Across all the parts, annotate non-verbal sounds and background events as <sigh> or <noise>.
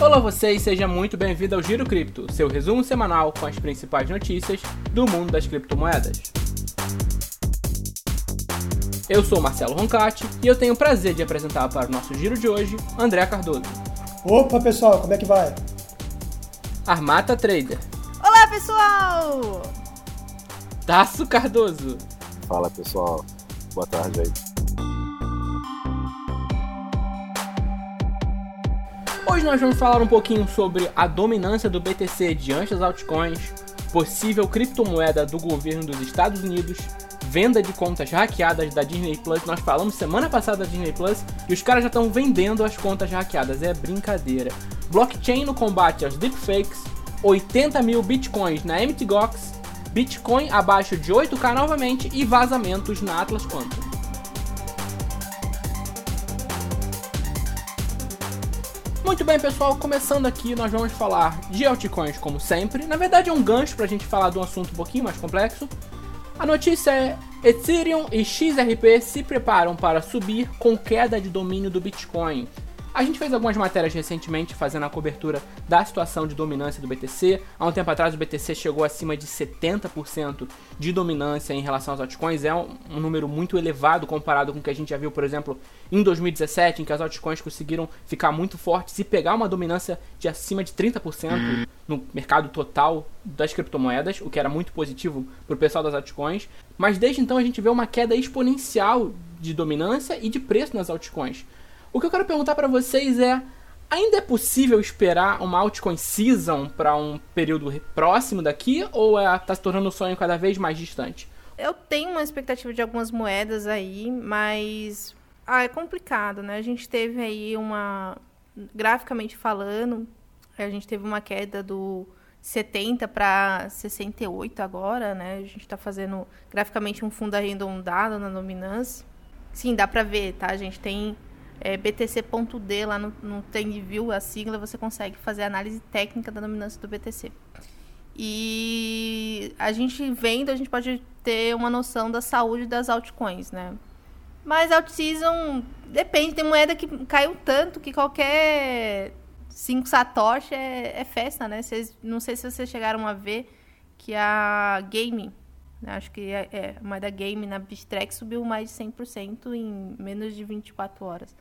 Olá vocês, seja muito bem-vindo ao Giro Cripto, seu resumo semanal com as principais notícias do mundo das criptomoedas. Eu sou Marcelo Roncati e eu tenho o prazer de apresentar para o nosso giro de hoje André Cardoso. Opa pessoal, como é que vai? Armata Trader. Olá pessoal! Tasso Cardoso. Fala pessoal, boa tarde aí. Hoje nós vamos falar um pouquinho sobre a dominância do BTC diante das altcoins, possível criptomoeda do governo dos Estados Unidos, venda de contas hackeadas da Disney Plus. Nós falamos semana passada da Disney Plus e os caras já estão vendendo as contas hackeadas, é brincadeira. Blockchain no combate aos deepfakes, 80 mil bitcoins na MTGOX, Bitcoin abaixo de 8k novamente e vazamentos na Atlas Quantum. Muito bem, pessoal, começando aqui, nós vamos falar de altcoins como sempre. Na verdade, é um gancho para a gente falar de um assunto um pouquinho mais complexo. A notícia é: Ethereum e XRP se preparam para subir com queda de domínio do Bitcoin. A gente fez algumas matérias recentemente fazendo a cobertura da situação de dominância do BTC. Há um tempo atrás o BTC chegou acima de 70% de dominância em relação aos altcoins. É um, número muito elevado comparado com o que a gente já viu, por exemplo, em 2017, em que as altcoins conseguiram ficar muito fortes e pegar uma dominância de acima de 30% no mercado total das criptomoedas, o que era muito positivo para o pessoal das altcoins. Mas desde então a gente vê uma queda exponencial de dominância e de preço nas altcoins. O que eu quero perguntar para vocês é: ainda é possível esperar uma altcoin season para um período próximo daqui ou é, tá se tornando um sonho cada vez mais distante? Eu tenho uma expectativa de algumas moedas aí, mas ah, é complicado, né? A gente teve aí uma graficamente falando, a gente teve uma queda do 70 para 68 agora, né? A gente está fazendo graficamente um fundo arredondado na dominância. Sim, dá para ver, tá? A gente tem é, BTC.D, lá no, no TendView, a sigla, você consegue fazer análise técnica da dominância do BTC. E a gente vendo, a gente pode ter uma noção da saúde das altcoins, né? Mas alt season depende, tem moeda que caiu tanto que qualquer 5 satoshi é, é, festa, né? Cês, não sei se vocês chegaram a ver que a Game? Acho que é, é, a moeda Game na Bittrex subiu mais de 100% em menos de 24 horas.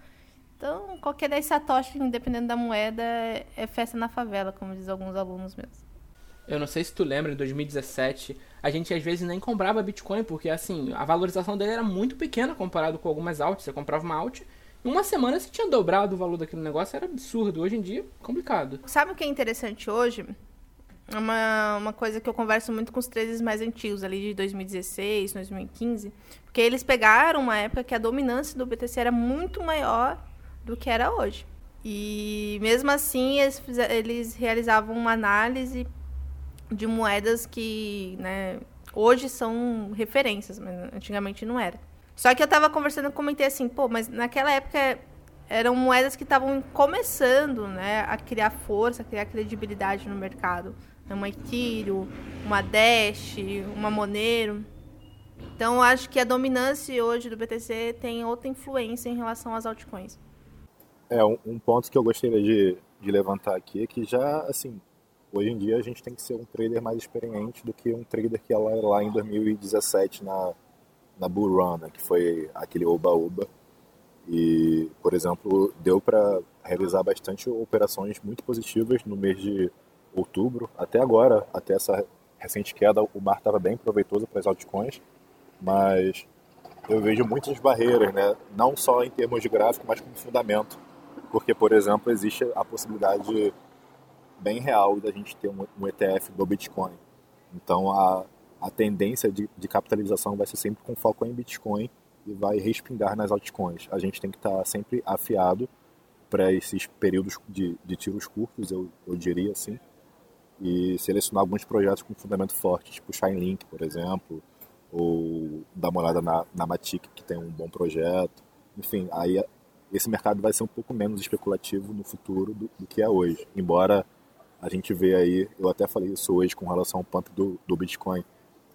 Então, qualquer 10 satoshi, dependendo da moeda, é festa na favela, como diz alguns alunos meus. Eu não sei se tu lembra, em 2017, a gente às vezes nem comprava Bitcoin, porque assim, a valorização dele era muito pequena comparado com algumas altas. Você comprava uma alt, em uma semana você tinha dobrado o valor daquele negócio, era absurdo. Hoje em dia, complicado. Sabe o que é interessante hoje? Uma, uma coisa que eu converso muito com os traders mais antigos, ali de 2016, 2015, porque eles pegaram uma época que a dominância do BTC era muito maior do que era hoje. E mesmo assim, eles, eles realizavam uma análise de moedas que né, hoje são referências, mas antigamente não era. Só que eu estava conversando e comentei assim, pô, mas naquela época eram moedas que estavam começando né, a criar força, a criar credibilidade no mercado. Uma Ethereum, uma Dash, uma Monero. Então, acho que a dominância hoje do BTC tem outra influência em relação às altcoins. É, um, um, ponto que eu gostaria de, de levantar aqui é que já, assim, hoje em dia a gente tem que ser um trader mais experiente do que um trader que era lá em 2017 na, na Bull Run, né, que foi aquele oba-oba. E, por exemplo, deu para realizar bastante operações muito positivas no mês de outubro. Até agora, até essa recente queda, o mar estava bem proveitoso para as altcoins, mas eu vejo muitas barreiras, né? não só em termos de gráfico, mas como fundamento porque, por exemplo, existe a possibilidade bem real da gente ter um, ETF do Bitcoin. Então, a, a tendência de, de, capitalização vai ser sempre com foco em Bitcoin e vai respingar nas altcoins. A gente tem que estar sempre afiado para esses períodos de, de tiros curtos, eu, eu diria assim, e selecionar alguns projetos com fundamento forte, tipo Chainlink, por exemplo, ou dar uma olhada na, na Matic, que tem um bom projeto. Enfim, aí esse mercado vai ser um pouco menos especulativo no futuro do, do que é hoje. Embora a gente vê aí, eu até falei isso hoje com relação ao pump do, do Bitcoin,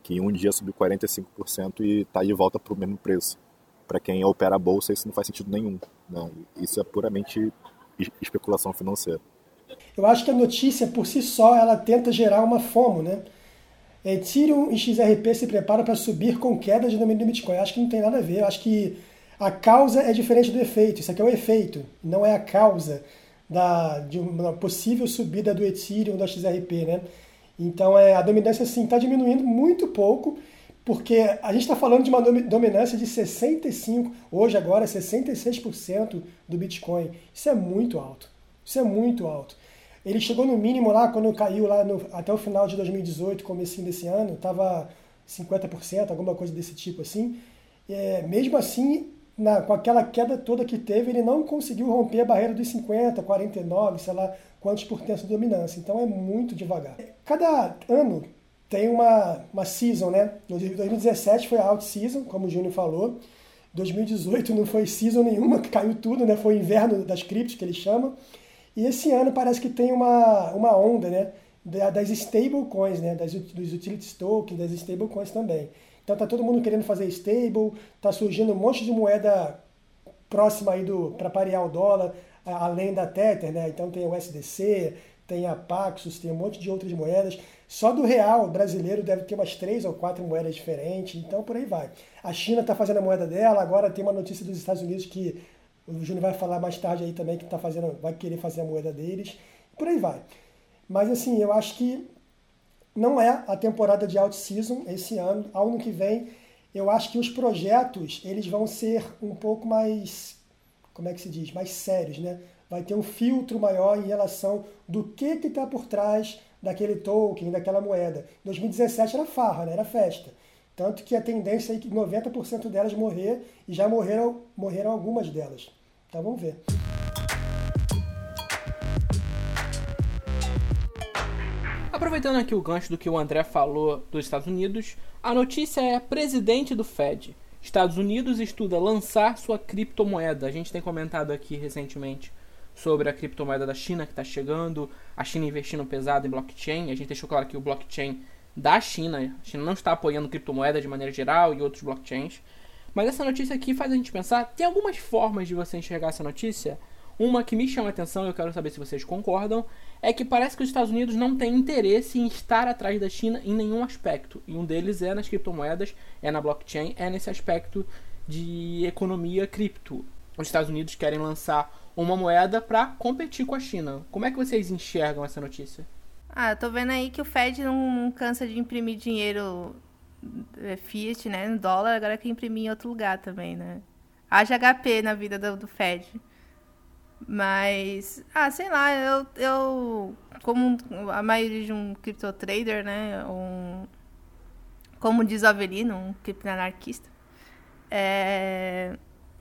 que em um dia subiu 45% e está de volta para o mesmo preço. Para quem opera a bolsa, isso não faz sentido nenhum. Né? Isso é puramente especulação financeira. Eu acho que a notícia por si só ela tenta gerar uma FOMO, né? Ethereum e XRP se preparam para subir com queda de domínio do Bitcoin. Eu acho que não tem nada a ver. Eu acho que a causa é diferente do efeito. Isso aqui é o efeito, não é a causa da, de uma possível subida do Ethereum da XRP, né? Então é, a dominância sim está diminuindo muito pouco, porque a gente está falando de uma dominância de 65%, hoje agora 66% do Bitcoin. Isso é muito alto. Isso é muito alto. Ele chegou no mínimo lá, quando caiu lá no, até o final de 2018, comecinho desse ano, estava 50%, alguma coisa desse tipo assim. É, mesmo assim, na, com aquela queda toda que teve, ele não conseguiu romper a barreira dos 50, 49, sei lá quantos por cento de dominância. Então é muito devagar. Cada ano tem uma, uma season, né? 2017 foi a out season, como o Júnior falou. 2018 não foi season nenhuma, <laughs> caiu tudo, né? Foi o inverno das criptos que eles chamam. E esse ano parece que tem uma, uma onda, né? Das stablecoins, né? Das, dos utility tokens, das stablecoins também. Então tá todo mundo querendo fazer stable, tá surgindo um monte de moeda próxima aí do para parear o dólar, além da Tether, né? Então tem o SDC, tem a Paxos, tem um monte de outras moedas. Só do real brasileiro deve ter umas três ou quatro moedas diferentes, então por aí vai. A China está fazendo a moeda dela, agora tem uma notícia dos Estados Unidos que o Júnior vai falar mais tarde aí também que tá fazendo, vai querer fazer a moeda deles. Por aí vai. Mas assim, eu acho que não é a temporada de out season esse ano. Ano que vem, eu acho que os projetos eles vão ser um pouco mais, como é que se diz, mais sérios, né? Vai ter um filtro maior em relação do que está por trás daquele token, daquela moeda. 2017 era farra, né? era festa. Tanto que a tendência é que 90% delas morrer e já morreram, morreram algumas delas. Então vamos ver. Aproveitando aqui o gancho do que o André falou dos Estados Unidos, a notícia é presidente do Fed. Estados Unidos estuda lançar sua criptomoeda. A gente tem comentado aqui recentemente sobre a criptomoeda da China que está chegando, a China investindo pesado em blockchain. A gente deixou claro que o blockchain da China, a China não está apoiando criptomoeda de maneira geral e outros blockchains. Mas essa notícia aqui faz a gente pensar, tem algumas formas de você enxergar essa notícia. Uma que me chama a atenção, eu quero saber se vocês concordam, é que parece que os Estados Unidos não têm interesse em estar atrás da China em nenhum aspecto. E um deles é nas criptomoedas, é na blockchain, é nesse aspecto de economia cripto. Os Estados Unidos querem lançar uma moeda para competir com a China. Como é que vocês enxergam essa notícia? Ah, tô vendo aí que o Fed não cansa de imprimir dinheiro é, Fiat, né, no dólar, agora quer imprimir em outro lugar também, né? Haja HP na vida do, do Fed. Mas, ah, sei lá, eu, eu como a maioria de um cripto trader, né, um, como diz o Avelino, um criptoanarquista, é,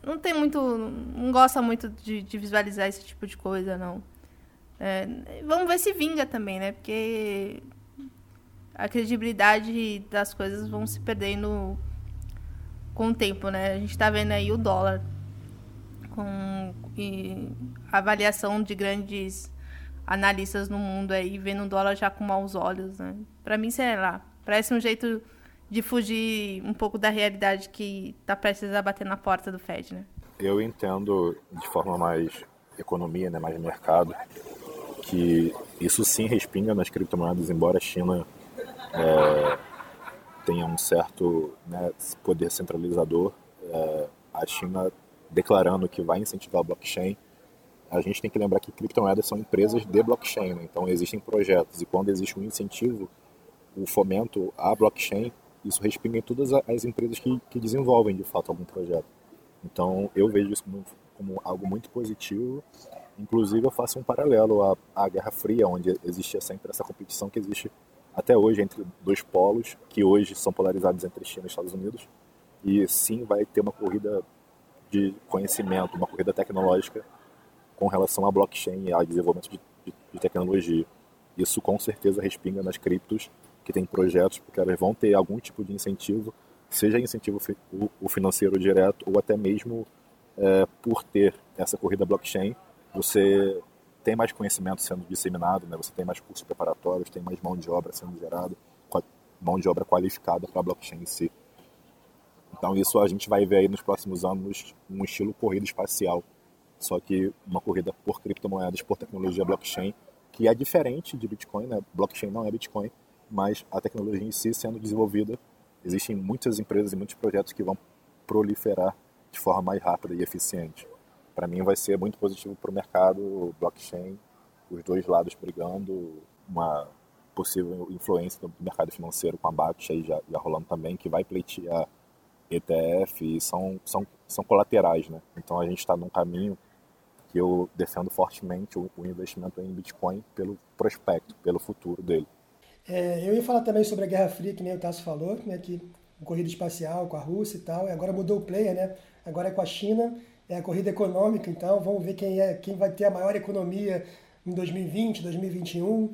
não tem muito, não gosta muito de, de, visualizar esse tipo de coisa, não. É, vamos ver se vinga também, né, porque a credibilidade das coisas vão se perdendo com o tempo, né, a gente tá vendo aí o dólar com avaliação de grandes analistas no mundo aí, vendo o dólar já com maus olhos, né? Para mim, sei lá, parece um jeito de fugir um pouco da realidade que está prestes a bater na porta do Fed, né? Eu entendo de forma mais economia, né, mais mercado, que isso sim respinga nas criptomoedas, embora a China é, tenha um certo né, poder centralizador, é, a China declarando que vai incentivar a blockchain, a gente tem que lembrar que criptomoedas são empresas de blockchain, né? então existem projetos e quando existe um incentivo, o fomento à blockchain, isso respinga em todas as empresas que, que desenvolvem de fato algum projeto. Então eu vejo isso como, como algo muito positivo. Inclusive eu faço um paralelo à, à Guerra Fria, onde existia sempre essa competição que existe até hoje entre dois polos, que hoje são polarizados entre China e Estados Unidos. E sim vai ter uma corrida de conhecimento, uma corrida tecnológica com relação a blockchain e a desenvolvimento de, de, de tecnologia. Isso com certeza respinga nas criptos que têm projetos, porque elas vão ter algum tipo de incentivo, seja incentivo o financeiro direto ou até mesmo é, por ter essa corrida blockchain, você tem mais conhecimento sendo disseminado, né? você tem mais cursos preparatórios, tem mais mão de obra sendo gerada, mão de obra qualificada para a blockchain em si. Então isso a gente vai ver aí nos próximos anos um estilo corrida espacial, só que uma corrida por criptomoedas, por tecnologia blockchain, que é diferente de Bitcoin, né? Blockchain não é Bitcoin, mas a tecnologia em si sendo desenvolvida, existem muitas empresas e muitos projetos que vão proliferar de forma mais rápida e eficiente. Para mim vai ser muito positivo para o mercado, blockchain, os dois lados brigando, uma possível influência do mercado financeiro com a BAT aí já, já rolando também, que vai pleitear ETF e são, são, são colaterais, né? Então a gente está num caminho que eu defendo fortemente o, o, investimento em Bitcoin pelo prospecto, pelo futuro dele. É, eu ia falar também sobre a Guerra Fria, que nem o Tasso falou, né, que corrida espacial com a Rússia e tal, e agora mudou o player, né? Agora é com a China, é a corrida econômica, então vamos ver quem é quem vai ter a maior economia em 2020, 2021.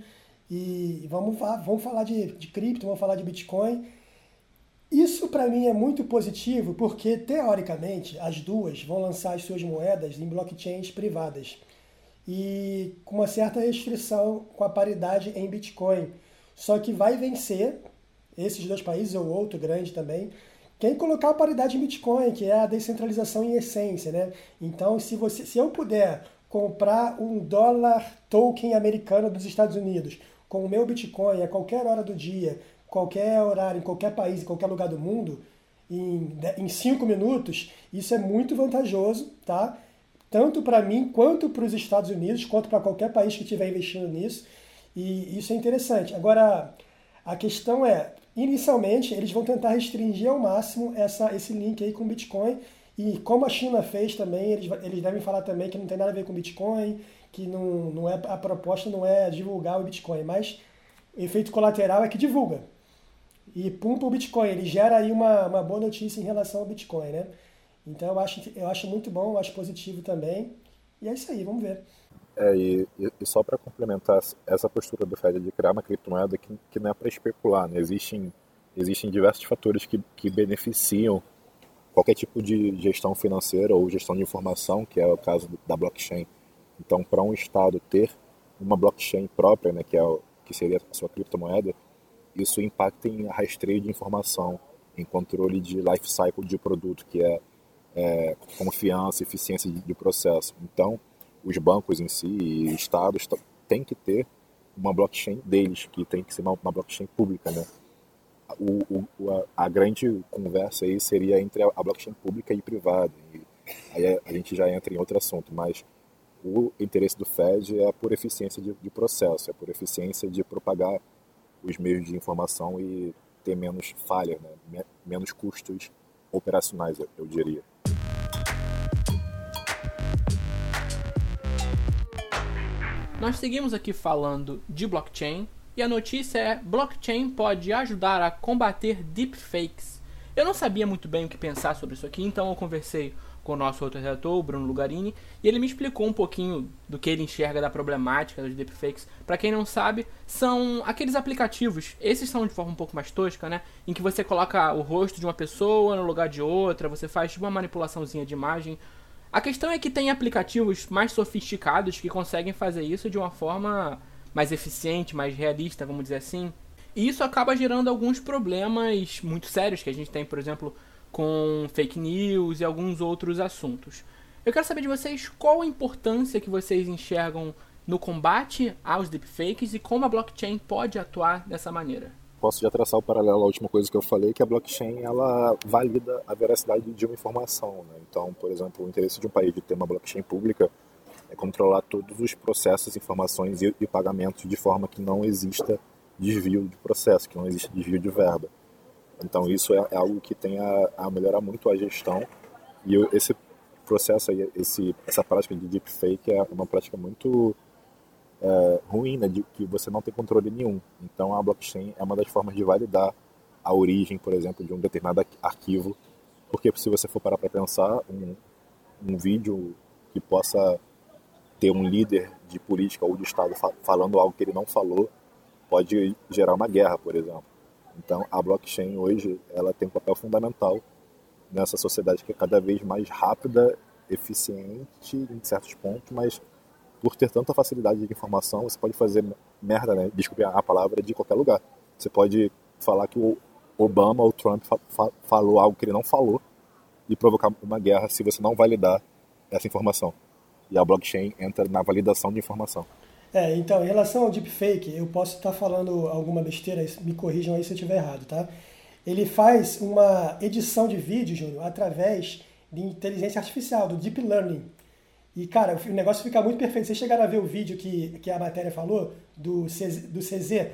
E vamos, vamos falar de, de cripto, vamos falar de Bitcoin. Isso para mim é muito positivo porque, teoricamente, as duas vão lançar as suas moedas em blockchains privadas e com uma certa restrição com a paridade em Bitcoin. Só que vai vencer esses dois países ou outro grande também, quem colocar a paridade em Bitcoin, que é a descentralização em essência, né? Então, se você, se eu puder comprar um dólar token americano dos Estados Unidos com o meu Bitcoin a qualquer hora do dia, qualquer horário, em qualquer país, em qualquer lugar do mundo, em, em cinco minutos, isso é muito vantajoso, tá? Tanto para mim, quanto para os Estados Unidos, quanto para qualquer país que estiver investindo nisso. E isso é interessante. Agora, a questão é, inicialmente, eles vão tentar restringir ao máximo essa, esse link aí com Bitcoin. E como a China fez também, eles, eles devem falar também que não tem nada a ver com Bitcoin, que não, não é, a proposta não é divulgar o Bitcoin, mas o efeito colateral é que divulga. E pumpa o Bitcoin, ele gera aí uma, uma boa notícia em relação ao Bitcoin, né? Então eu acho, eu acho muito bom, eu acho positivo também. E é isso aí, vamos ver. É, e, e só para complementar essa postura do Fed de criar uma criptomoeda que, que não é para especular, né? existem, existem diversos fatores que, que beneficiam qualquer tipo de gestão financeira ou gestão de informação, que é o caso da blockchain. Então, para um Estado ter uma blockchain própria, né, que, é o, que seria a sua criptomoeda, isso impacta em rastreio de informação, em controle de life cycle de produto, que é, é confiança, eficiência de, de, processo. Então, os bancos em si e estados têm que ter uma blockchain deles, que tem que ser uma, uma blockchain pública, né? O, o, a, a, grande conversa aí seria entre a, a blockchain pública e privada. E aí a gente já entra em outro assunto, mas o interesse do Fed é por eficiência de, de processo, é por eficiência de propagar os meios de informação e ter menos falhas, né? menos custos operacionais, eu diria. Nós seguimos aqui falando de blockchain e a notícia é: blockchain pode ajudar a combater deepfakes. Eu não sabia muito bem o que pensar sobre isso aqui, então eu conversei com o nosso outro redator, Bruno Lugarini, e ele me explicou um pouquinho do que ele enxerga da problemática dos deepfakes. Para quem não sabe, são aqueles aplicativos, esses são de forma um pouco mais tosca, né? Em que você coloca o rosto de uma pessoa no lugar de outra, você faz tipo uma manipulaçãozinha de imagem. A questão é que tem aplicativos mais sofisticados que conseguem fazer isso de uma forma mais eficiente, mais realista, vamos dizer assim. E isso acaba gerando alguns problemas muito sérios que a gente tem, por exemplo, com fake news e alguns outros assuntos. Eu quero saber de vocês qual a importância que vocês enxergam no combate aos deepfakes e como a blockchain pode atuar dessa maneira. Posso já traçar o paralelo à última coisa que eu falei, que a blockchain ela valida a veracidade de uma informação. Né? Então, por exemplo, o interesse de um país de ter uma blockchain pública é controlar todos os processos, informações e, e pagamentos de forma que não exista desvio de processo, que não exista desvio de verba. Então isso é, é algo que tem a, a, melhorar muito a gestão e eu, esse processo aí, esse, essa prática de deepfake é uma prática muito é, ruim, né, de que você não tem controle nenhum. Então a blockchain é uma das formas de validar a origem, por exemplo, de um determinado arquivo, porque se você for parar para pensar, um, um vídeo que possa ter um líder de política ou de Estado falando algo que ele não falou pode gerar uma guerra, por exemplo. Então, a blockchain hoje ela tem um papel fundamental nessa sociedade que é cada vez mais rápida, eficiente em certos pontos, mas por ter tanta facilidade de informação, você pode fazer merda, né? Desculpe a palavra, de qualquer lugar. Você pode falar que o Obama ou o Trump fa fa falou algo que ele não falou e provocar uma guerra se você não validar essa informação. E a blockchain entra na validação de informação. É, então, em relação ao deepfake, eu posso estar falando alguma besteira, me corrijam aí se eu estiver errado, tá? Ele faz uma edição de vídeo, Júnior, através de inteligência artificial, do deep learning. E, cara, o negócio fica muito perfeito. Vocês chegaram a ver o vídeo que, que a matéria falou, do, CZ, do CZ?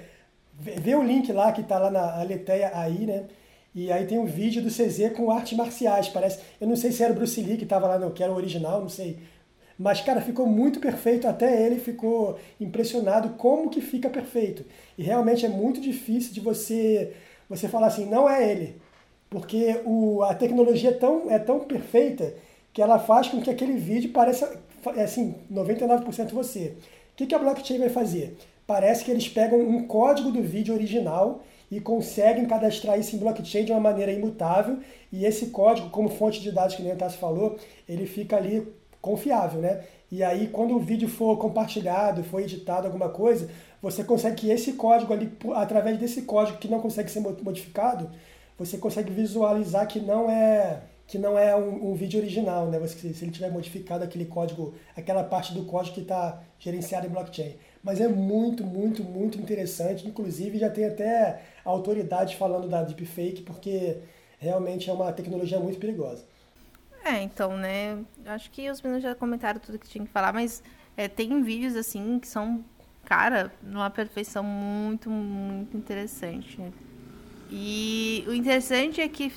Vê o link lá que tá lá na Aleteia aí, né? E aí tem um vídeo do CZ com artes marciais, parece. Eu não sei se era o Bruce Lee que tava lá, não, que era o original, não sei. Mas, cara, ficou muito perfeito. Até ele ficou impressionado como que fica perfeito. E realmente é muito difícil de você, você falar assim, não é ele. Porque o, a tecnologia é tão, é tão perfeita que ela faz com que aquele vídeo pareça, é assim, 99% você. O que, que a blockchain vai fazer? Parece que eles pegam um código do vídeo original e conseguem cadastrar isso em blockchain de uma maneira imutável. E esse código, como fonte de dados que o Tassi falou, ele fica ali confiável, né? E aí, quando o vídeo for compartilhado, for editado alguma coisa, você consegue que esse código ali, através desse código que não consegue ser modificado, você consegue visualizar que não é que não é um, um vídeo original, né? Você, se ele tiver modificado aquele código, aquela parte do código que está gerenciado em blockchain. Mas é muito, muito, muito interessante. Inclusive, já tem até autoridades falando da deepfake, porque realmente é uma tecnologia muito perigosa. É, então, né? Acho que os meninos já comentaram tudo que tinha que falar, mas é, tem vídeos assim que são, cara, numa perfeição muito, muito interessante. E o interessante é que,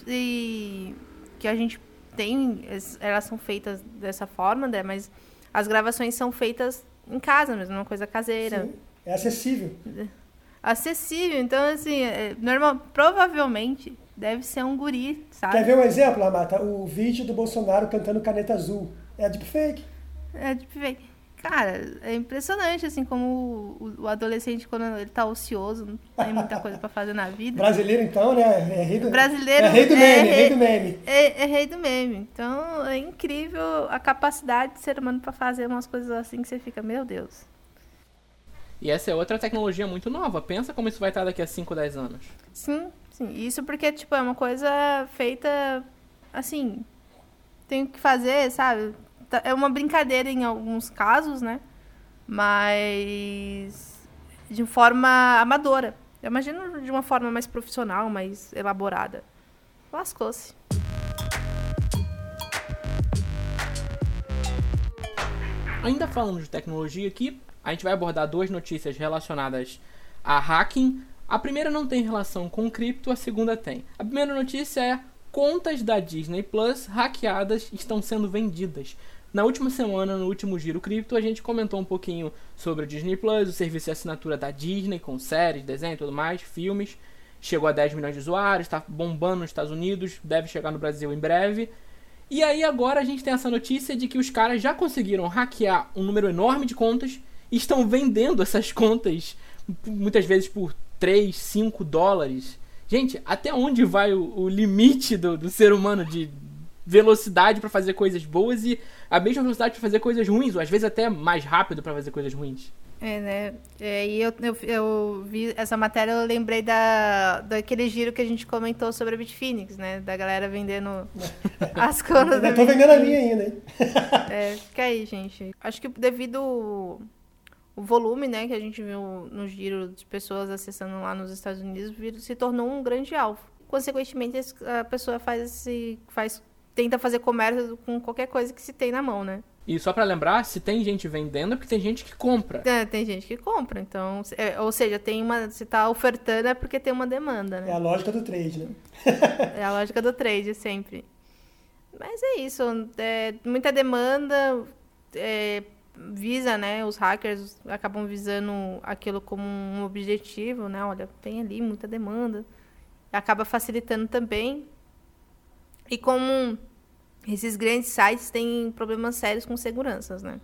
que a gente tem, elas são feitas dessa forma, né? Mas as gravações são feitas em casa mesmo, uma coisa caseira. Sim, é acessível. Acessível, então assim, é, normal, provavelmente deve ser um guri, sabe? Quer ver um exemplo, Amata? O vídeo do Bolsonaro cantando Caneta Azul. É deepfake. É deepfake. Cara, é impressionante, assim, como o, o, adolescente, quando ele tá ocioso, não tem muita coisa para fazer na vida. Brasileiro, então, né? É rei do, Brasileiro é rei do meme, é rei, rei do meme. É, é, rei do meme. Então, é incrível a capacidade do ser humano para fazer umas coisas assim que você fica, meu Deus. E essa é outra tecnologia muito nova. Pensa como isso vai estar daqui a 5, 10 anos. Sim, sim. Isso porque, tipo, é uma coisa feita, assim, tem que fazer, sabe? Tá, é uma brincadeira em alguns casos, né? Mas de forma amadora. Eu imagino de uma forma mais profissional, mais elaborada. Lascou-se. Ainda falando de tecnologia aqui, a gente vai abordar duas notícias relacionadas a hacking. A primeira não tem relação com cripto, a segunda tem. A primeira notícia é contas da Disney Plus hackeadas estão sendo vendidas. Na última semana, no último Giro Cripto, a gente comentou um pouquinho sobre o Disney Plus, o serviço de assinatura da Disney, com séries, desenho e tudo mais, filmes. Chegou a 10 milhões de usuários, está bombando nos Estados Unidos, deve chegar no Brasil em breve. E aí agora a gente tem essa notícia de que os caras já conseguiram hackear um número enorme de contas e estão vendendo essas contas muitas vezes por 3, 5 dólares. Gente, até onde vai o, o limite do, do ser humano de velocidade para fazer coisas boas e a mesma velocidade para fazer coisas ruins, ou às vezes até mais rápido para fazer coisas ruins. É, né? É, e eu, eu, eu, vi essa matéria, eu lembrei da, daquele giro que a gente comentou sobre a Bitfinex, né? Da galera vendendo <laughs> as contas. Eu tô vendendo a minha ainda, hein? <laughs> é, fica aí, gente. Acho que devido o volume, né, que a gente viu no giro de pessoas acessando lá nos Estados Unidos, se tornou um grande alvo. Consequentemente, a pessoa faz esse, faz tenta fazer comércio com qualquer coisa que se tem na mão, né? E só para lembrar, se tem gente vendendo, é porque tem gente que compra. É, tem gente que compra. Então, é, ou seja, tem uma. Se tá ofertando é porque tem uma demanda, né? É a lógica do trade, né? é a lógica do trade, sempre. Mas é isso. É, muita demanda. É, visa, né? Os hackers acabam visando aquilo como um objetivo, né? Olha, tem ali muita demanda. Acaba facilitando também. E como esses grandes sites têm problemas sérios com seguranças, né?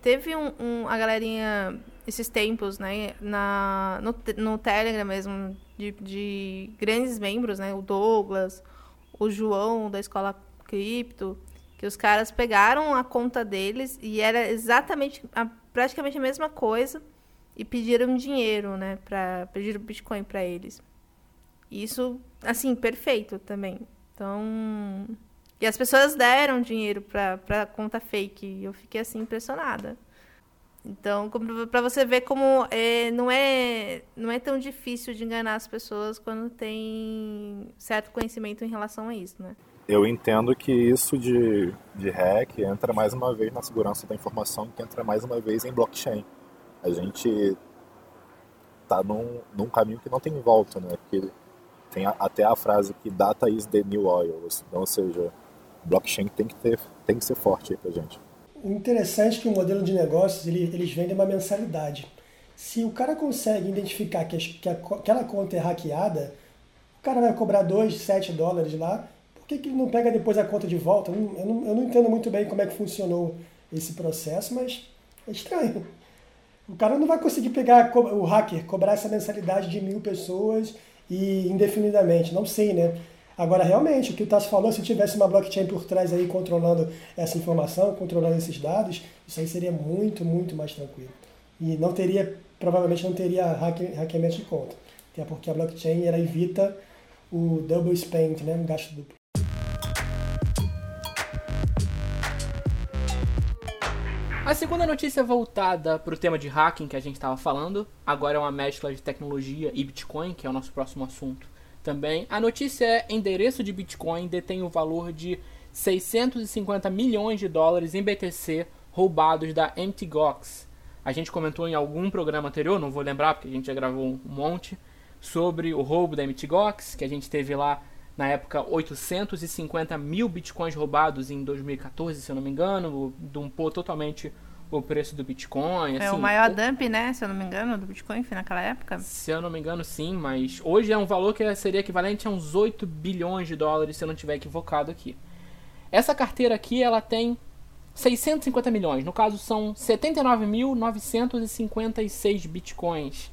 Teve um, um, a galerinha esses tempos, né, na, no, no Telegram mesmo, de, de grandes membros, né, o Douglas, o João da Escola Cripto, que os caras pegaram a conta deles e era exatamente, a, praticamente a mesma coisa e pediram dinheiro, né, para pedir Bitcoin para eles. Isso, assim, perfeito também. Então, e as pessoas deram dinheiro pra, pra conta fake. E eu fiquei assim impressionada. Então, para você ver como é, não, é, não é tão difícil de enganar as pessoas quando tem certo conhecimento em relação a isso, né? Eu entendo que isso de, de hack entra mais uma vez na segurança da informação, que entra mais uma vez em blockchain. A gente está num, num caminho que não tem volta, né? Porque tem a, até a frase que data is the new oil, então, ou seja, blockchain tem que, ter, tem que ser forte aí pra gente. Interessante é que o modelo de negócios, ele, eles vendem uma mensalidade. Se o cara consegue identificar que, que aquela conta é hackeada, o cara vai cobrar 2, 7 dólares lá, por que, que ele não pega depois a conta de volta? Eu não, eu, não, eu não entendo muito bem como é que funcionou esse processo, mas é estranho. O cara não vai conseguir pegar o hacker, cobrar essa mensalidade de mil pessoas e indefinidamente. Não sei, né? Agora, realmente, o que o Tassi falou, se tivesse uma blockchain por trás aí controlando essa informação, controlando esses dados, isso aí seria muito, muito mais tranquilo. E não teria, provavelmente não teria hackeamento de conta. Até porque a blockchain ela evita o double spend, né? Um gasto duplo. A segunda notícia voltada para o tema de hacking que a gente estava falando, agora é uma mescla de tecnologia e Bitcoin, que é o nosso próximo assunto também. A notícia é: endereço de Bitcoin detém o valor de 650 milhões de dólares em BTC roubados da MTGOX. A gente comentou em algum programa anterior, não vou lembrar porque a gente já gravou um monte, sobre o roubo da MTGOX, que a gente teve lá na época 850 mil bitcoins roubados em 2014, se eu não me engano, de um pô totalmente o preço do Bitcoin. É assim, o maior o... dump, né? Se eu não me engano, do Bitcoin naquela época. Se eu não me engano, sim, mas hoje é um valor que seria equivalente a uns 8 bilhões de dólares, se eu não estiver equivocado aqui. Essa carteira aqui, ela tem 650 milhões. No caso, são 79.956 bitcoins.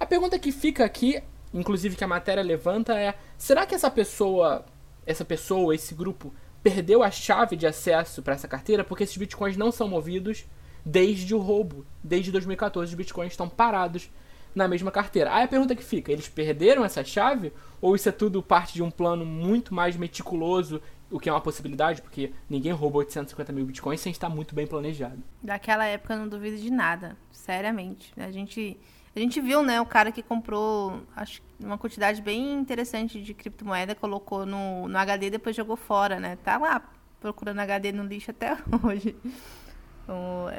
A pergunta que fica aqui, inclusive que a matéria levanta, é: será que essa pessoa, essa pessoa, esse grupo, perdeu a chave de acesso para essa carteira porque esses bitcoins não são movidos desde o roubo. Desde 2014 os bitcoins estão parados na mesma carteira. Aí a pergunta que fica, eles perderam essa chave? Ou isso é tudo parte de um plano muito mais meticuloso, o que é uma possibilidade, porque ninguém roubou 850 mil bitcoins sem estar muito bem planejado. Daquela época eu não duvido de nada, seriamente. A gente, a gente viu, né, o cara que comprou acho, uma quantidade bem interessante de criptomoeda, colocou no, no HD e depois jogou fora, né? Tá lá procurando HD no lixo até <laughs> hoje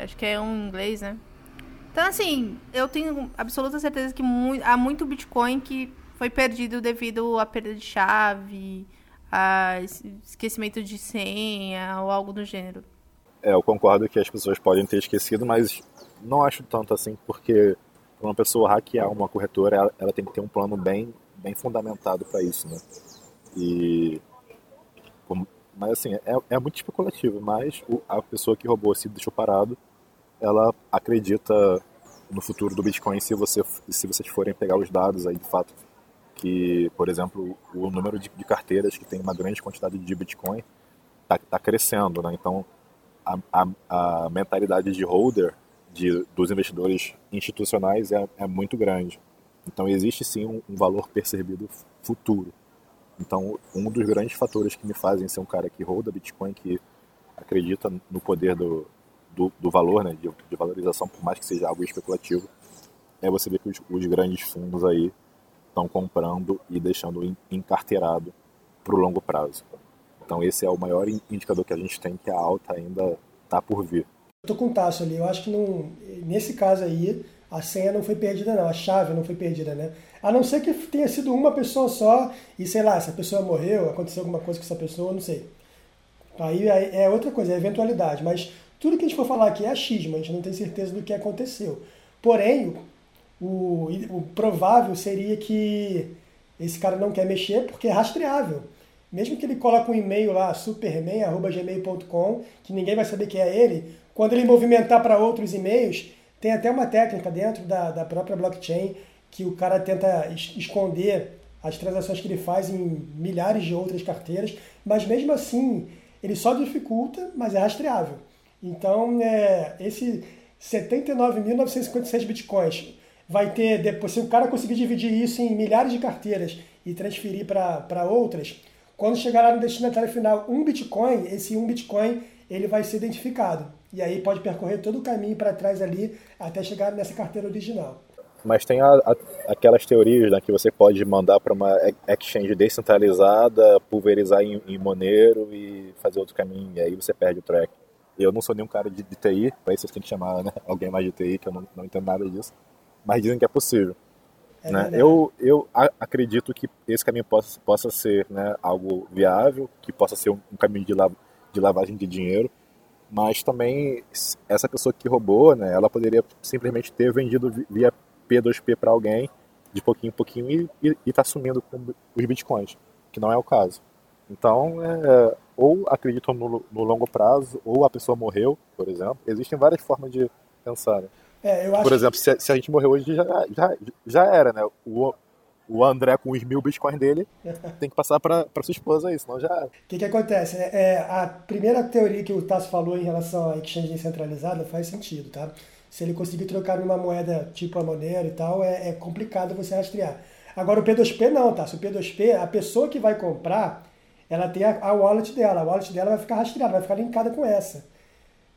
acho que é um inglês, né? Então, assim, eu tenho absoluta certeza que mu há muito Bitcoin que foi perdido devido à perda de chave, a esquecimento de senha ou algo do gênero. É, eu concordo que as pessoas podem ter esquecido, mas não acho tanto assim, porque uma pessoa hackear uma corretora, ela, ela tem que ter um plano bem, bem fundamentado para isso, né? E mas assim, é, é muito especulativo, mas o, a pessoa que roubou se deixou parado, ela acredita no futuro do Bitcoin se, você, se vocês forem pegar os dados aí de fato que, por exemplo, o número de, de carteiras que tem uma grande quantidade de Bitcoin está tá crescendo, né? Então, a, a, a, mentalidade de holder de, dos investidores institucionais é, é muito grande. Então, existe sim um, um valor percebido futuro. Então, um dos grandes fatores que me fazem ser um cara que roda Bitcoin, que acredita no poder do, do, do valor, né, de, de, valorização, por mais que seja algo especulativo, é você ver que os, os grandes fundos aí estão comprando e deixando encarteirado para o longo prazo. Então, esse é o maior indicador que a gente tem que a alta ainda está por vir. Eu tô com o Tasso ali. Eu acho que não, nesse caso aí, a senha não foi perdida, não. A chave não foi perdida, né? A não ser que tenha sido uma pessoa só e, sei lá, essa pessoa morreu, aconteceu alguma coisa com essa pessoa, não sei. Aí é outra coisa, é eventualidade. Mas tudo que a gente for falar aqui é achismo, a gente não tem certeza do que aconteceu. Porém, o, o provável seria que esse cara não quer mexer porque é rastreável. Mesmo que ele coloque um e-mail lá, superman.gmail.com, que ninguém vai saber que é ele, quando ele movimentar para outros e-mails, tem até uma técnica dentro da, da própria blockchain que o cara tenta esconder as transações que ele faz em milhares de outras carteiras, mas mesmo assim ele só dificulta, mas é rastreável. Então, é, esse 79.956 bitcoins vai ter, depois, se o cara conseguir dividir isso em milhares de carteiras e transferir para outras, quando chegar lá no destinatário final um bitcoin, esse um bitcoin ele vai ser identificado. E aí pode percorrer todo o caminho para trás ali até chegar nessa carteira original. Mas tem a, a, aquelas teorias né, que você pode mandar para uma exchange descentralizada, pulverizar em, em Monero e fazer outro caminho, e aí você perde o track. Eu não sou nenhum cara de, de TI, para isso você tem que chamar né, <laughs> alguém mais de TI, que eu não, não entendo nada disso, mas dizem que é possível. É né? Eu, eu acredito que esse caminho possa, possa ser né, algo viável, que possa ser um, um caminho de, la, de lavagem de dinheiro, mas também essa pessoa que roubou, né, ela poderia simplesmente ter vendido via P2P para alguém de pouquinho em pouquinho e está sumindo com os bitcoins, que não é o caso. Então, é, ou acreditam no, no, longo prazo, ou a pessoa morreu, por exemplo. Existem várias formas de pensar. Né? É, por exemplo, se, se, a gente morrer hoje, já, já, já era, né? O, o André com os mil bitcoins dele <laughs> tem que passar para sua esposa aí, senão já. O que, que acontece? É, é, a primeira teoria que o Tasso falou em relação à exchange descentralizada faz sentido, tá? Se ele conseguir trocar numa moeda tipo a Monero e tal, é, é complicado você rastrear. Agora o P2P não, tá? Se o P2P, a pessoa que vai comprar, ela tem a, a wallet dela. A wallet dela vai ficar rastreada, vai ficar linkada com essa.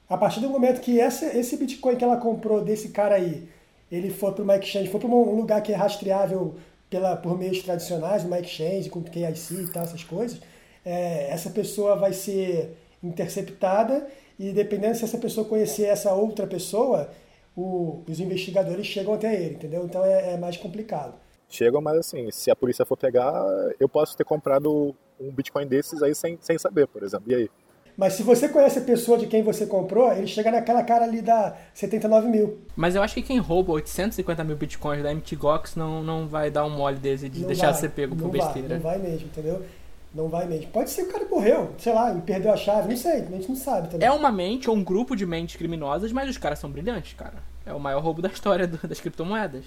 A partir do momento que essa, esse Bitcoin que ela comprou desse cara aí, ele for para uma exchange, for para um lugar que é rastreável pela, por meios tradicionais, uma exchange com KIC e tal, essas coisas, é, essa pessoa vai ser interceptada e dependendo se essa pessoa conhecer essa outra pessoa, o, os investigadores chegam até ele, entendeu? Então é, é, mais complicado. Chegam, mas assim, se a polícia for pegar, eu posso ter comprado um Bitcoin desses aí sem, sem saber, por exemplo. E aí? Mas se você conhece a pessoa de quem você comprou, ele chega naquela cara ali da 79 mil. Mas eu acho que quem rouba 850 mil bitcoins da MTGOX não, não vai dar um mole desse de não deixar vai, ser pego por besteira. Vai, não vai mesmo, entendeu? Não vai mesmo. Pode ser que o cara morreu, sei lá, perdeu a chave, não sei, a gente não sabe também. É uma mente ou um grupo de mentes criminosas, mas os caras são brilhantes, cara. É o maior roubo da história do, das criptomoedas.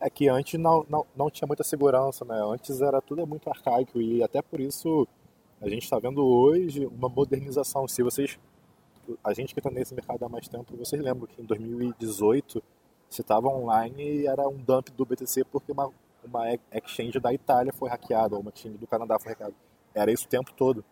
É que antes não, não, não tinha muita segurança, né? Antes era tudo muito arcaico e até por isso a gente está vendo hoje uma modernização. Se vocês, a gente que está nesse mercado há mais tempo, vocês lembram que em 2018 você estava online e era um dump do BTC porque uma, uma exchange da Itália foi hackeada, ou uma exchange do Canadá foi hackeada era isso o tempo todo.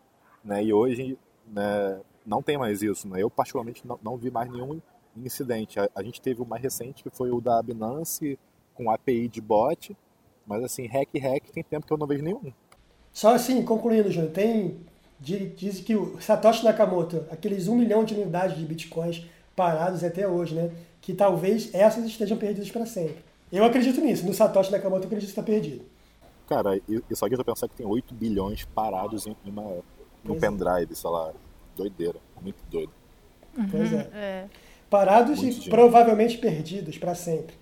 Né? E hoje né, não tem mais isso. Né? Eu, particularmente, não, não vi mais nenhum incidente. A, a, gente teve o mais recente, que foi o da Binance, com API de bot, mas assim, hack hack tem tempo que eu não vejo nenhum. Só assim, concluindo, Júnior, tem. Diz que o Satoshi Nakamoto, aqueles um milhão de unidades de bitcoins parados até hoje, né? Que talvez essas estejam perdidas para sempre. Eu acredito nisso. No Satoshi Nakamoto, eu acredito que está perdido. Cara, só que eu pensar que tem 8 bilhões parados em uma, em um é. pendrive, sei lá. Doideira. Muito doido. Uhum, pois é. é. Parados Muito e dinheiro. provavelmente perdidos para sempre.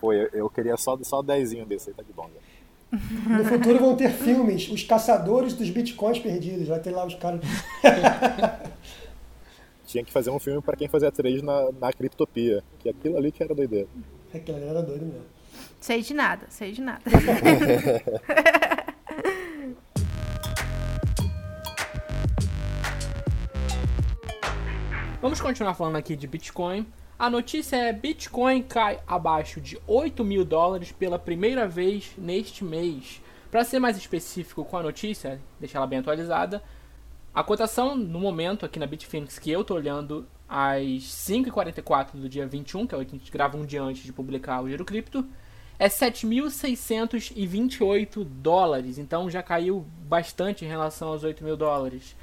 Pô, eu, eu, queria só, só 10 desse aí, tá de bom. Né? No futuro vão ter filmes, os caçadores dos bitcoins perdidos. Vai ter lá os caras. Tinha que fazer um filme para quem fazia trade na, na criptopia. Que aquilo ali que era doideira. Aquilo ali era doido mesmo. Sei de nada, sei de nada. <laughs> Vamos continuar falando aqui de Bitcoin. A notícia é: Bitcoin cai abaixo de 8 mil dólares pela primeira vez neste mês. Para ser mais específico com a notícia, deixar ela bem atualizada, a cotação no momento aqui na Bitfinex que eu estou olhando às 5h44 do dia 21, que é o que a gente grava um dia antes de publicar o Giro Cripto, é 7.628 dólares, então já caiu bastante em relação aos 8 mil dólares.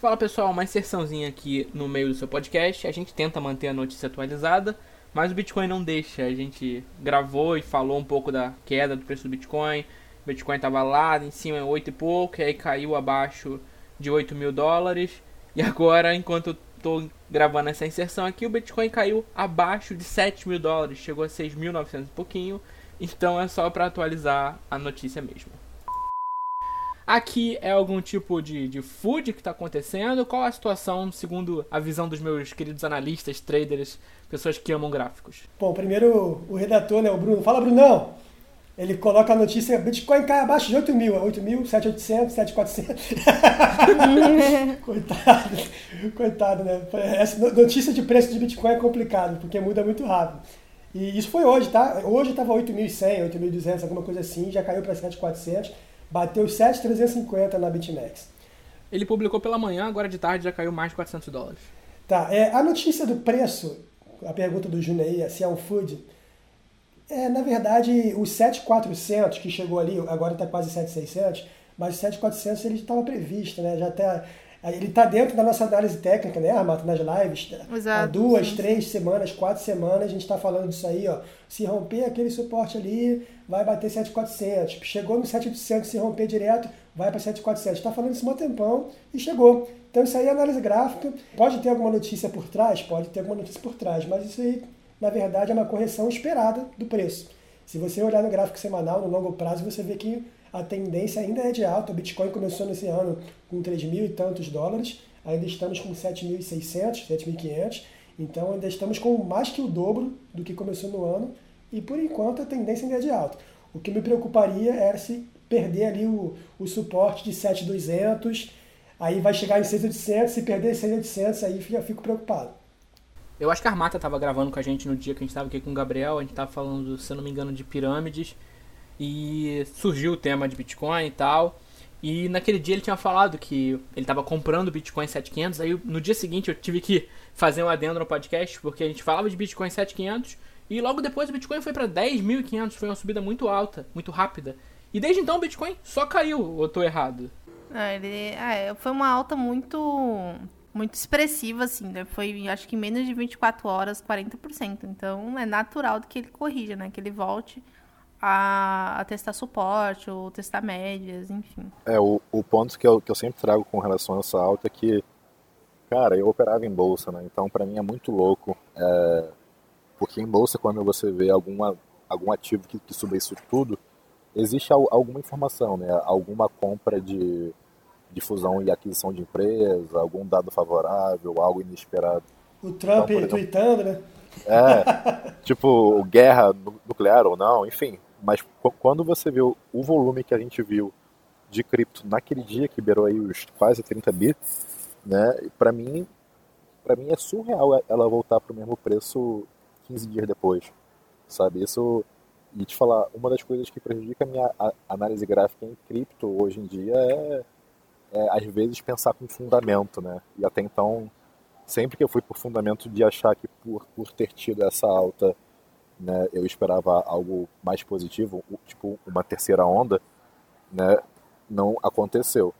Fala pessoal, uma inserçãozinha aqui no meio do seu podcast. A gente tenta manter a notícia atualizada, mas o Bitcoin não deixa. A gente gravou e falou um pouco da queda do preço do Bitcoin. O Bitcoin estava lá em cima, 8 e pouco, e aí caiu abaixo de 8 mil dólares. E agora, enquanto tô gravando essa inserção aqui, o Bitcoin caiu abaixo de 7 mil dólares, chegou a 6.900 e pouquinho. Então é só para atualizar a notícia mesmo. Aqui é algum tipo de, de food que está acontecendo? Qual a situação, segundo a visão dos meus queridos analistas, traders, pessoas que amam gráficos? Bom, primeiro o redator, né, o Bruno. Fala, Brunão! Ele coloca a notícia, Bitcoin cai abaixo de 8 mil, 8 mil, 7,800, 7,400. <laughs> coitado, coitado, né? Essa notícia de preço de Bitcoin é complicado, porque muda muito rápido. E isso foi hoje, tá? Hoje estava 8.100, 8.200, alguma coisa assim, já caiu para 7.400, bateu 7.350 na BitMEX. Ele publicou pela manhã, agora de tarde já caiu mais de 400 dólares. Tá, é, a notícia do preço, a pergunta do Júnior aí, se é um food, é, na verdade, o 7400 que chegou ali, agora está quase 7600, mas o 7400 ele estava previsto, né? Já até ele está dentro da nossa análise técnica, né, Armato, nas lives. Exato, Há duas, sim. três semanas, quatro semanas, a gente está falando disso aí, ó. Se romper aquele suporte ali, vai bater 7,400. Chegou no 7,800, se romper direto, vai para 7,400. Está falando isso há um tempão e chegou. Então isso aí é análise gráfica. Pode ter alguma notícia por trás? Pode ter alguma notícia por trás, mas isso aí, na verdade, é uma correção esperada do preço. Se você olhar no gráfico semanal, no longo prazo, você vê que a tendência ainda é de alta. O Bitcoin começou nesse ano com 3 mil e tantos dólares, ainda estamos com 7.600, 7.500, então ainda estamos com mais que o dobro do que começou no ano. E por enquanto a tendência ainda é de alta. O que me preocuparia era se perder ali o, o suporte de 7.200, aí vai chegar em 6.800, se perder 6.800 aí eu fico preocupado. Eu acho que a Armata estava gravando com a gente no dia que a gente estava aqui com o Gabriel, a gente estava falando, se eu não me engano, de pirâmides, e surgiu o tema de Bitcoin e tal. E naquele dia ele tinha falado que ele estava comprando Bitcoin 7500. Aí no dia seguinte eu tive que fazer um adendo no podcast, porque a gente falava de Bitcoin 7500 e logo depois o Bitcoin foi para 10.500. Foi uma subida muito alta, muito rápida. E desde então o Bitcoin só caiu, ou eu tô errado? Ah, ele, ah, foi uma alta muito muito expressiva, assim, né? Foi, acho que em menos de 24 horas, 40%. Então é natural que ele corrija, né? Que ele volte a, a, testar suporte ou testar médias, enfim. É, o, o ponto que eu, que eu sempre trago com relação a essa alta é que, cara, eu operava em bolsa, né? Então, para mim é muito louco, é, porque em bolsa, quando você vê alguma, algum ativo que, que suba isso tudo, existe alguma informação, né? Alguma compra de, de fusão e aquisição de empresa, algum dado favorável, algo inesperado. O Trump então, exemplo, tweetando, né? É, tipo, guerra nuclear ou não, enfim, mas quando você viu o volume que a gente viu de cripto naquele dia que beirou aí os quase 30 bits, né? Para mim, para mim é surreal ela voltar para o mesmo preço 15 dias depois, sabe? Isso e te falar, uma das coisas que prejudica a minha análise gráfica em cripto hoje em dia é, é às vezes pensar com fundamento, né? E até então sempre que eu fui por fundamento de achar que por, por ter tido essa alta né, eu esperava algo mais positivo, tipo uma terceira onda, né, não aconteceu.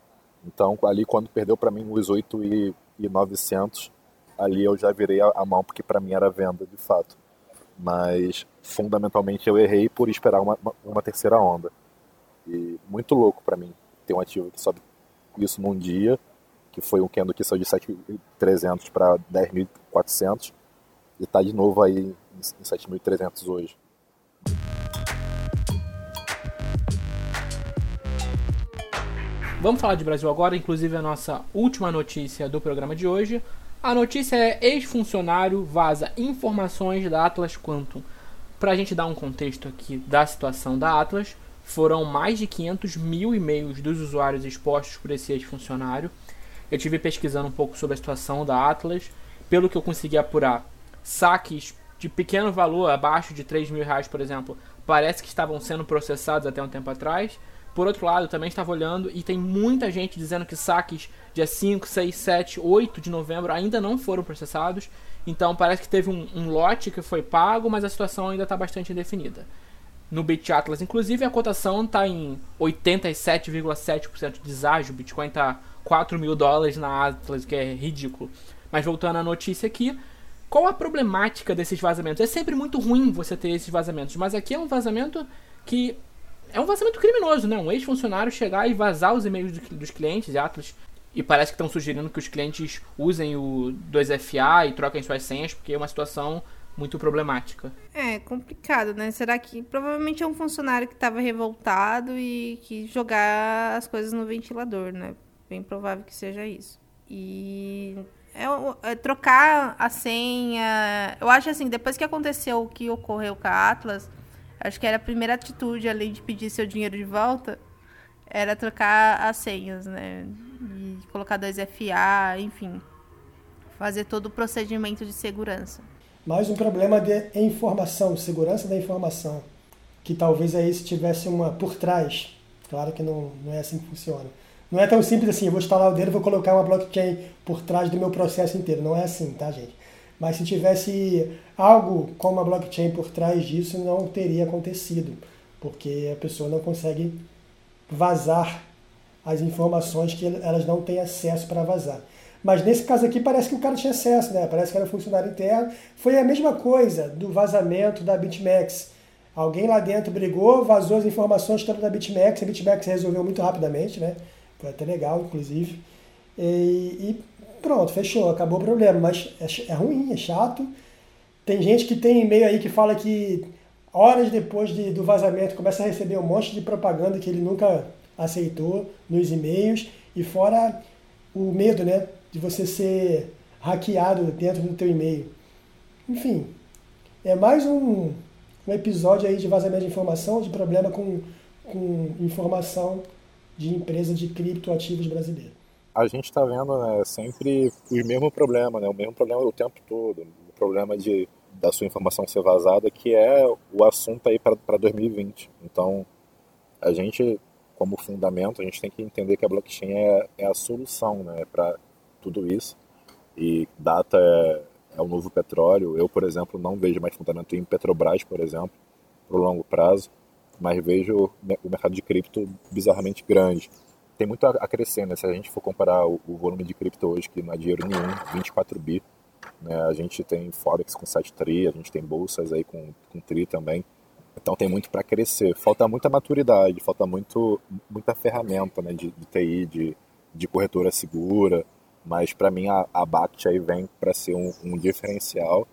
Então, ali quando perdeu para mim os 8 e, e 900, ali eu já virei a, a mão, porque para mim era venda de fato. Mas, fundamentalmente, eu errei por esperar uma, uma terceira onda. E muito louco para mim ter um ativo que sobe isso num dia, que foi um candle que saiu de 7.300 para 10.400, e está de novo aí em 7.300 hoje. Vamos falar de Brasil agora, inclusive a nossa última notícia do programa de hoje. A notícia é ex-funcionário vaza informações da Atlas Quantum. Para a gente dar um contexto aqui da situação da Atlas, foram mais de 500 mil e-mails dos usuários expostos por esse ex-funcionário. Eu tive pesquisando um pouco sobre a situação da Atlas. Pelo que eu consegui apurar, saques de pequeno valor, abaixo de 3 mil reais, por exemplo, parece que estavam sendo processados até um tempo atrás. Por outro lado, também estava olhando e tem muita gente dizendo que saques dia 5, 6, 7, 8 de novembro ainda não foram processados. Então parece que teve um, um lote que foi pago, mas a situação ainda está bastante indefinida. No Bit Atlas, inclusive, a cotação está em 87,7% de deságio. O Bitcoin está 4 mil dólares na Atlas, que é ridículo. Mas voltando à notícia aqui, qual a problemática desses vazamentos? É sempre muito ruim você ter esses vazamentos, mas aqui é um vazamento que é um vazamento criminoso, né? Um ex-funcionário chegar e vazar os e-mails dos clientes, Atlas, e parece que estão sugerindo que os clientes usem o 2FA e troquem suas senhas, porque é uma situação muito problemática. É, complicado, né? Será que provavelmente é um funcionário que estava revoltado e que jogar as coisas no ventilador, né? Bem provável que seja isso. E é, é, trocar a senha. Eu acho assim, depois que aconteceu o que ocorreu com a Atlas, acho que era a primeira atitude, além de pedir seu dinheiro de volta, era trocar as senhas, né? E colocar 2FA, enfim. Fazer todo o procedimento de segurança. Mais um problema de informação, segurança da informação. Que talvez aí se tivesse uma por trás. Claro que não, não é assim que funciona. Não é tão simples assim, eu vou instalar o dedo e vou colocar uma blockchain por trás do meu processo inteiro. Não é assim, tá, gente? Mas se tivesse algo com uma blockchain por trás disso, não teria acontecido, porque a pessoa não consegue vazar as informações que elas não têm acesso para vazar. Mas nesse caso aqui parece que o cara tinha acesso, né? Parece que era um funcionário interno. Foi a mesma coisa do vazamento da BitMEX. Alguém lá dentro brigou, vazou as informações todas da BitMEX, a BitMEX resolveu muito rapidamente, né? Foi até legal, inclusive. E, e pronto, fechou, acabou o problema. Mas é, é ruim, é chato. Tem gente que tem e-mail aí que fala que horas depois de, do vazamento começa a receber um monte de propaganda que ele nunca aceitou nos e-mails. E fora o medo, né? De você ser hackeado dentro do teu e-mail. Enfim, é mais um, um episódio aí de vazamento de informação, de problema com, com informação de empresa de criptoativos brasileira. A gente está vendo né, sempre o mesmo problema, né, o mesmo problema o tempo todo, o problema de da sua informação ser vazada, que é o assunto aí para 2020. Então, a gente, como fundamento, a gente tem que entender que a blockchain é, é a solução né, para tudo isso. E data é, é o novo petróleo. Eu, por exemplo, não vejo mais fundamento em Petrobras, por exemplo, para o longo prazo mas vejo o mercado de cripto bizarramente grande. Tem muito a crescer, né? Se a gente for comparar o, volume de cripto hoje, que não é dinheiro nenhum, 24 bi, né? A gente tem Forex com 7 tri, a gente tem bolsas aí com, com tri também. Então tem muito para crescer. Falta muita maturidade, falta muito, muita ferramenta né? de, de TI, de, de corretora segura. Mas para mim a, a BACT aí vem para ser um, um diferencial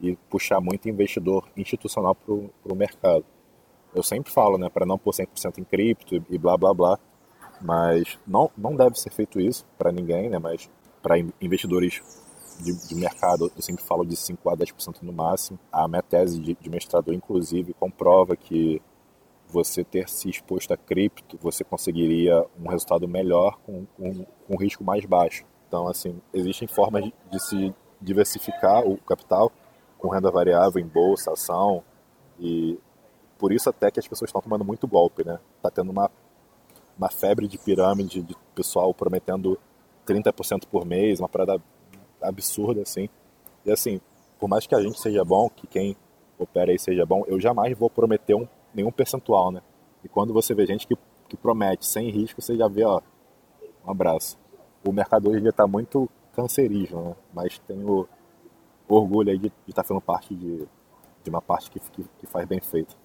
e puxar muito investidor institucional para o mercado eu sempre falo, né, para não pôr 100% em cripto e blá blá blá, mas não, não deve ser feito isso para ninguém, né, mas para investidores de, de, mercado, eu sempre falo de 5 a 10% no máximo. A minha tese de, de mestrado, inclusive, comprova que você ter se exposto a cripto, você conseguiria um resultado melhor com, com, com um risco mais baixo. Então, assim, existem formas de, de se diversificar o capital com renda variável em bolsa, ação, e por isso até que as pessoas estão tomando muito golpe, né? Tá tendo uma, uma febre de pirâmide, de pessoal prometendo 30% por mês, uma parada absurda, assim. E assim, por mais que a gente seja bom, que quem opera aí seja bom, eu jamais vou prometer um, nenhum percentual, né? E quando você vê gente que, que promete sem risco, você já vê, ó, um abraço. O mercado hoje dia tá muito cancerígeno, né? Mas tenho orgulho aí de estar tá fazendo parte de, de uma parte que, que, que faz bem feito.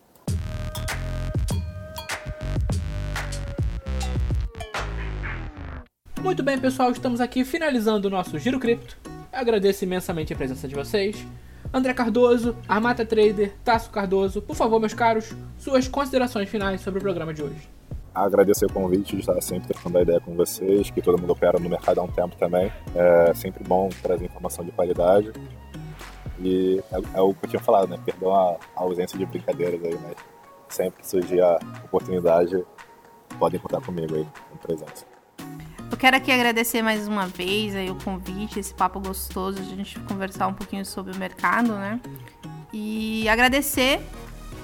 Muito bem, pessoal, estamos aqui finalizando o nosso Giro Cripto. Eu agradeço imensamente a presença de vocês. André Cardoso, Armata Trader, Tasso Cardoso, por favor, meus caros, suas considerações finais sobre o programa de hoje. Agradecer o convite de estar sempre trocando a ideia com vocês, que todo mundo opera no mercado há um tempo também. É sempre bom trazer informação de qualidade. E é, é o que eu tinha falado, né? Perdão a, a ausência de brincadeiras aí, mas sempre que surgir a oportunidade, podem contar comigo aí, com presença. Eu quero aqui agradecer mais uma vez aí o convite, esse papo gostoso de a gente conversar um pouquinho sobre o mercado, né? E agradecer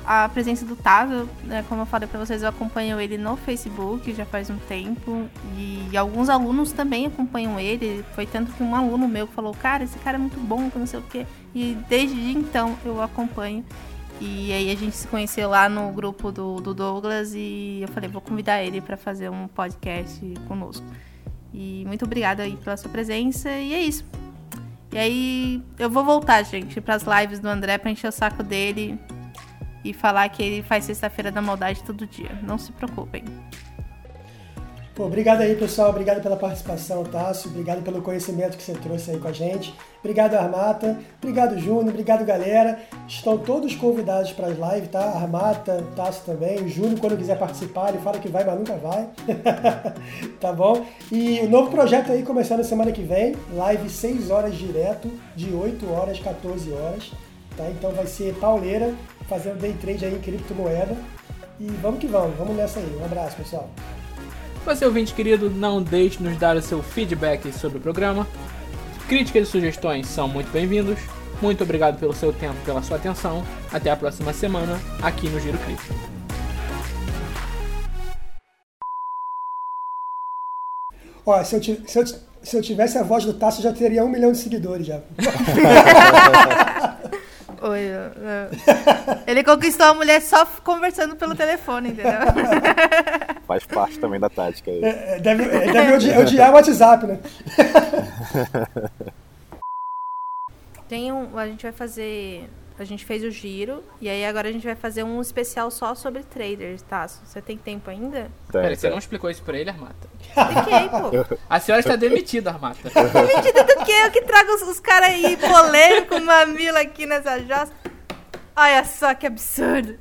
a presença do Tazo, né? Como eu falei para vocês, eu acompanho ele no Facebook já faz um tempo e alguns alunos também acompanham ele. Foi tanto que um aluno meu falou: "Cara, esse cara é muito bom, não sei o quê". E desde então eu acompanho. E aí a gente se conheceu lá no grupo do, do Douglas e eu falei, vou convidar ele para fazer um podcast conosco. E muito obrigada aí pela sua presença. E é isso. E aí eu vou voltar, gente, para as lives do André para encher o saco dele e falar que ele faz sexta-feira da maldade todo dia. Não se preocupem. Pô, obrigado aí, pessoal. Obrigado pela participação, Tássio. Obrigado pelo conhecimento que você trouxe aí com a gente. Obrigado, Armata. Obrigado, Júnior. Obrigado, galera. Estão todos convidados para as lives, tá? Armata, Tássio também. O Júnior, quando quiser participar, ele fala que vai, mas nunca vai. <laughs> tá bom? E o novo projeto aí começando semana que vem. Live 6 horas direto, de 8 horas, 14 horas. Tá? Então vai ser pauleira, fazendo day trade aí em criptomoeda. E vamos que vamos. Vamos nessa aí. Um abraço, pessoal. Você ouvinte querido, não deixe de nos dar o seu feedback sobre o programa. Críticas e sugestões são muito bem-vindos. Muito obrigado pelo seu tempo, pela sua atenção. Até a próxima semana aqui no Giro Crítico. Ó, se eu, se, eu, se eu tivesse a voz do Tasso, eu já teria um milhão de seguidores já. <laughs> Oi, eu- eu- Ele conquistou a mulher só conversando pelo telefone, entendeu? <laughs> Faz parte também da tática aí. É, Deve, é, deve odi- odiar o WhatsApp, né? <laughs> Tem um. A gente vai fazer. A gente fez o giro. E aí agora a gente vai fazer um especial só sobre traders, tá? Você tem tempo ainda? Tem, Peraí, você não explicou isso pra ele, Armata? Fiquei, pô. <laughs> A senhora está demitida, Armata. Mentira do que? Eu que trago os, os caras aí polêmicos, mamilo aqui nessa jossa. Olha só que absurdo.